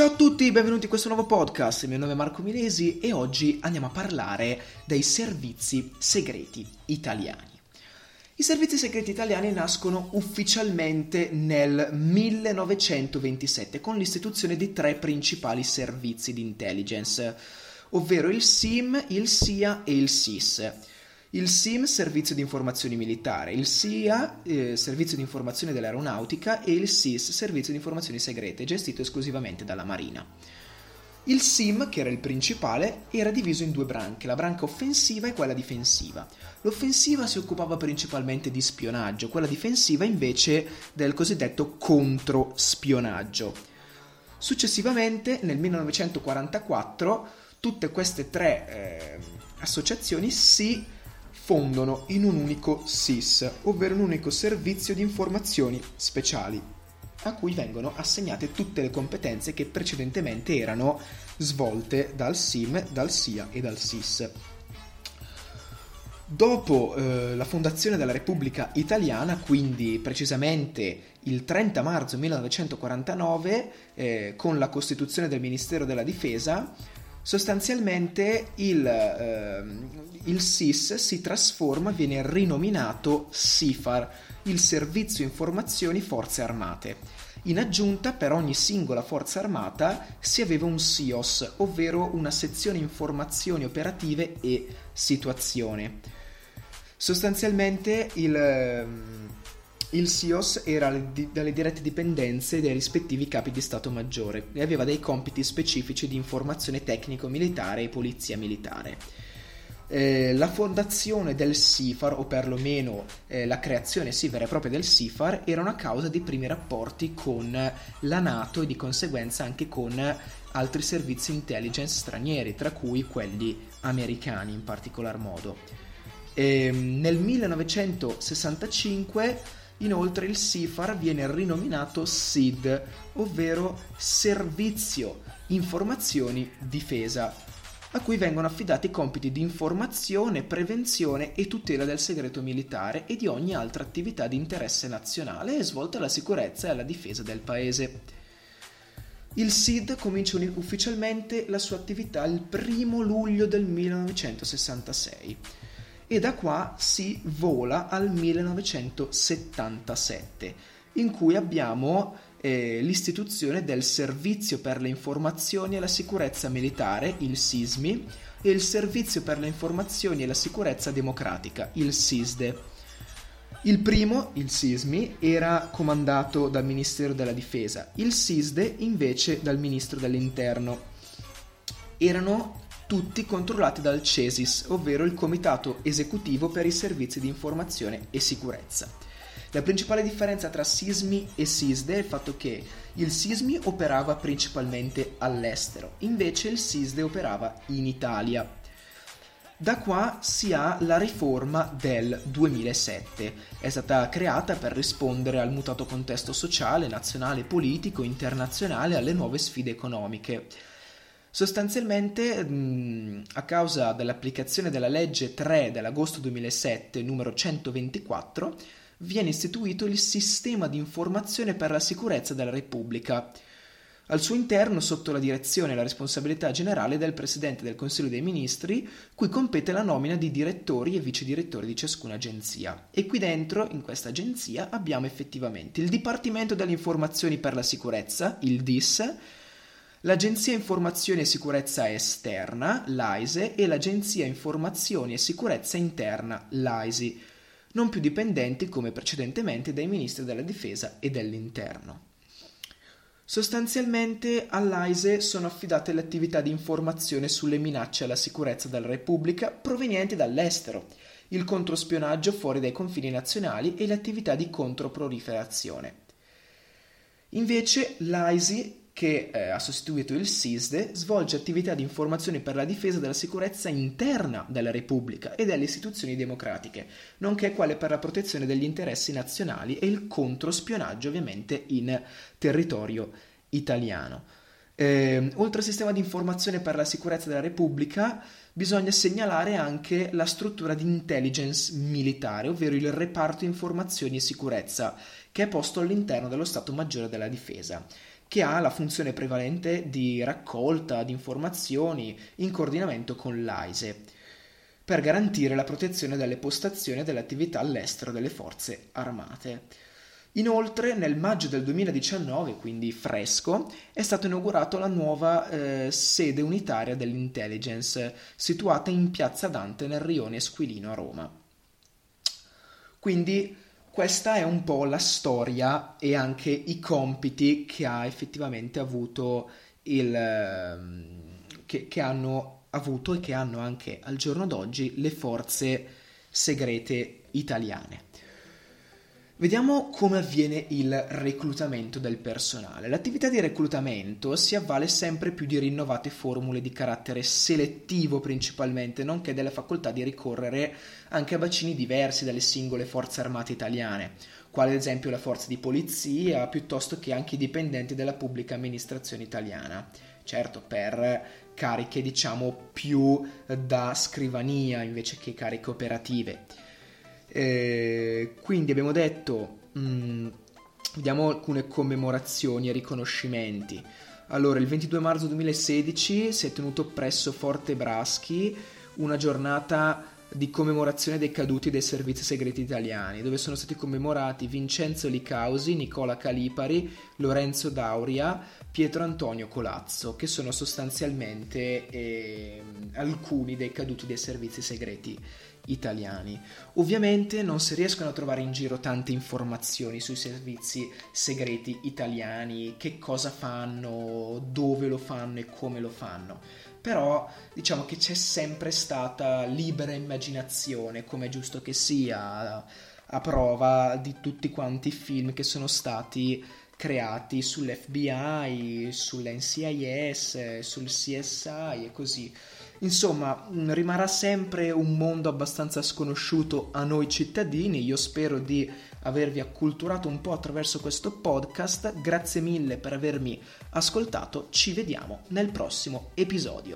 Ciao a tutti, benvenuti in questo nuovo podcast. Il mio nome è Marco Milesi e oggi andiamo a parlare dei servizi segreti italiani. I servizi segreti italiani nascono ufficialmente nel 1927 con l'istituzione di tre principali servizi di intelligence, ovvero il SIM, il SIA e il SIS. Il SIM, Servizio di Informazioni Militare, il SIA, eh, Servizio di Informazione dell'Aeronautica e il SIS, Servizio di Informazioni Segrete, gestito esclusivamente dalla Marina. Il SIM, che era il principale, era diviso in due branche, la branca offensiva e quella difensiva. L'offensiva si occupava principalmente di spionaggio, quella difensiva invece del cosiddetto controspionaggio. Successivamente, nel 1944, tutte queste tre eh, associazioni si fondono in un unico SIS, ovvero un unico servizio di informazioni speciali, a cui vengono assegnate tutte le competenze che precedentemente erano svolte dal SIM, dal SIA e dal SIS. Dopo eh, la fondazione della Repubblica Italiana, quindi precisamente il 30 marzo 1949, eh, con la costituzione del Ministero della Difesa, sostanzialmente il, eh, il SIS si trasforma, viene rinominato SIFAR, il Servizio Informazioni Forze Armate. In aggiunta, per ogni singola forza armata si aveva un SIOS, ovvero una sezione informazioni operative e situazione. Sostanzialmente il, ehm, il SIOS era dalle dirette dipendenze dei rispettivi capi di Stato Maggiore e aveva dei compiti specifici di informazione tecnico-militare e polizia militare. Eh, la fondazione del SIFAR, o perlomeno eh, la creazione sì vera e propria del SIFAR, era una causa dei primi rapporti con la Nato e di conseguenza anche con altri servizi intelligence stranieri, tra cui quelli americani in particolar modo. E, ehm, nel 1965 inoltre il SIFAR viene rinominato SID, ovvero Servizio Informazioni Difesa a cui vengono affidati compiti di informazione, prevenzione e tutela del segreto militare e di ogni altra attività di interesse nazionale svolta alla sicurezza e alla difesa del paese. Il SID comincia ufficialmente la sua attività il 1 luglio del 1966 e da qua si vola al 1977 in cui abbiamo eh, l'istituzione del Servizio per le informazioni e la sicurezza militare, il SISMI, e il Servizio per le informazioni e la sicurezza democratica, il SISDE. Il primo, il SISMI, era comandato dal Ministero della Difesa, il SISDE invece dal Ministro dell'Interno. Erano tutti controllati dal CESIS, ovvero il Comitato Esecutivo per i Servizi di Informazione e Sicurezza. La principale differenza tra SISMI e SISDE è il fatto che il SISMI operava principalmente all'estero, invece il SISDE operava in Italia. Da qua si ha la riforma del 2007. È stata creata per rispondere al mutato contesto sociale, nazionale, politico, internazionale, alle nuove sfide economiche. Sostanzialmente, mh, a causa dell'applicazione della legge 3 dell'agosto 2007, numero 124, viene istituito il Sistema di informazione per la sicurezza della Repubblica. Al suo interno, sotto la direzione e la responsabilità generale del Presidente del Consiglio dei Ministri, cui compete la nomina di direttori e vice direttori di ciascuna agenzia. E qui dentro, in questa agenzia, abbiamo effettivamente il Dipartimento delle Informazioni per la Sicurezza, il DIS, l'Agenzia Informazioni e Sicurezza Esterna, l'AISE, e l'Agenzia Informazioni e Sicurezza Interna, l'AISI non più dipendenti come precedentemente dai ministri della difesa e dell'interno. Sostanzialmente all'AISE sono affidate le attività di informazione sulle minacce alla sicurezza della Repubblica provenienti dall'estero, il controspionaggio fuori dai confini nazionali e le attività di controproliferazione. Invece l'AISI che eh, ha sostituito il SISDE, svolge attività di informazione per la difesa della sicurezza interna della Repubblica e delle istituzioni democratiche, nonché quelle per la protezione degli interessi nazionali e il controspionaggio ovviamente in territorio italiano. Eh, oltre al sistema di informazione per la sicurezza della Repubblica, bisogna segnalare anche la struttura di intelligence militare, ovvero il reparto informazioni e sicurezza, che è posto all'interno dello Stato Maggiore della Difesa che ha la funzione prevalente di raccolta di informazioni in coordinamento con l'AISE per garantire la protezione delle postazioni e delle attività all'estero delle forze armate. Inoltre, nel maggio del 2019, quindi fresco, è stata inaugurata la nuova eh, sede unitaria dell'intelligence, situata in Piazza Dante nel Rione Esquilino a Roma. Quindi questa è un po' la storia e anche i compiti che ha effettivamente avuto il ehm, che, che hanno avuto e che hanno anche al giorno d'oggi le forze segrete italiane. Vediamo come avviene il reclutamento del personale. L'attività di reclutamento si avvale sempre più di rinnovate formule di carattere selettivo principalmente, nonché della facoltà di ricorrere anche a bacini diversi dalle singole forze armate italiane, quali ad esempio la forza di polizia, piuttosto che anche i dipendenti della pubblica amministrazione italiana. Certo, per cariche diciamo più da scrivania invece che cariche operative. Eh, quindi abbiamo detto, mh, mm, vediamo alcune commemorazioni e riconoscimenti. Allora, il 22 marzo 2016 si è tenuto presso Forte Braschi una giornata di commemorazione dei caduti dei servizi segreti italiani, dove sono stati commemorati Vincenzo Licausi, Nicola Calipari, Lorenzo Dauria, Pietro Antonio Colazzo, che sono sostanzialmente eh, alcuni dei caduti dei servizi segreti italiani. Ovviamente non si riescono a trovare in giro tante informazioni sui servizi segreti italiani, che cosa fanno, dove lo fanno e come lo fanno. Però diciamo che c'è sempre stata libera immaginazione, come è giusto che sia, a prova di tutti quanti i film che sono stati creati sull'FBI, sull'NCIS, sul CSI e così. Insomma, mm, rimarrà sempre un mondo abbastanza sconosciuto a noi cittadini. Io spero di avervi acculturato un po' attraverso questo podcast. Grazie mille per avermi ascoltato. Ci vediamo nel prossimo episodio.